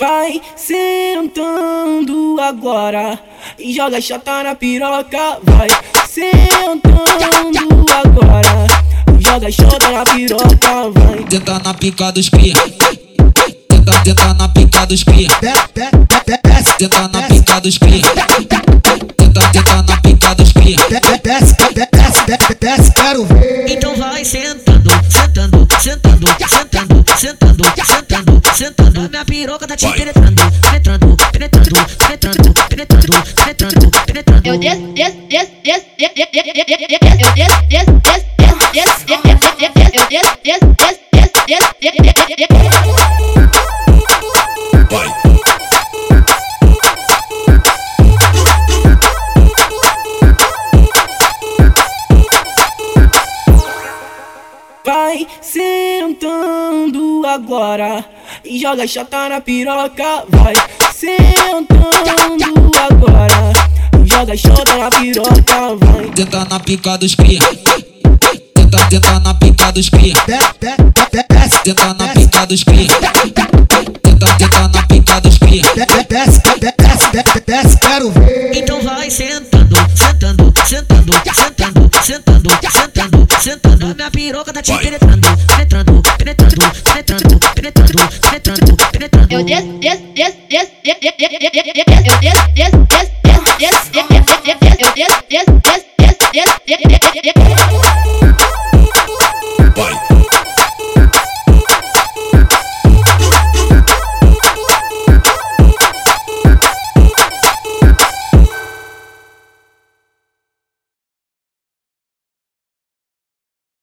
Vai sentando agora e joga chata na piroca. Vai sentando agora e joga chata na piroca. Vai Tenta na pica dos cria. Tenta, tenta na pica dos cria. Tenta na pica dos cria. Tenta, tenta na pica dos cria. desce, desce, desce, desce, quero ver. Então vai sentando, sentando, sentando, sentando, sentando, sentando, sentando. Minha piroca tá te penetrando, penetrando, penetrando, penetrando, penetrando, penetrando, penetrando. Eu desço, desço, eu desço, desço, desço, desço, desço, eu desço, desço, desço, desço, desço, desço. Vai sentando agora e joga chata na piroca. Vai sentando agora e joga chata na piroca. Vai Tenta na pica dos cria. Tenta, tenta na pica dos cria. Tenta na pica dos cria. Tenta, tenta na pica dos cria. desce, desce, desce, desce, quero ver. Piroca tá te penetrando, penetrando, penetrando, penetrando, penetrando, penetrando, penetrando. Eu desço, desço, desço, desço, desço, eu desço, desço, desço, desço, desço, desço, eu desço, desço, desço, desço, desço, desço, desço, desço.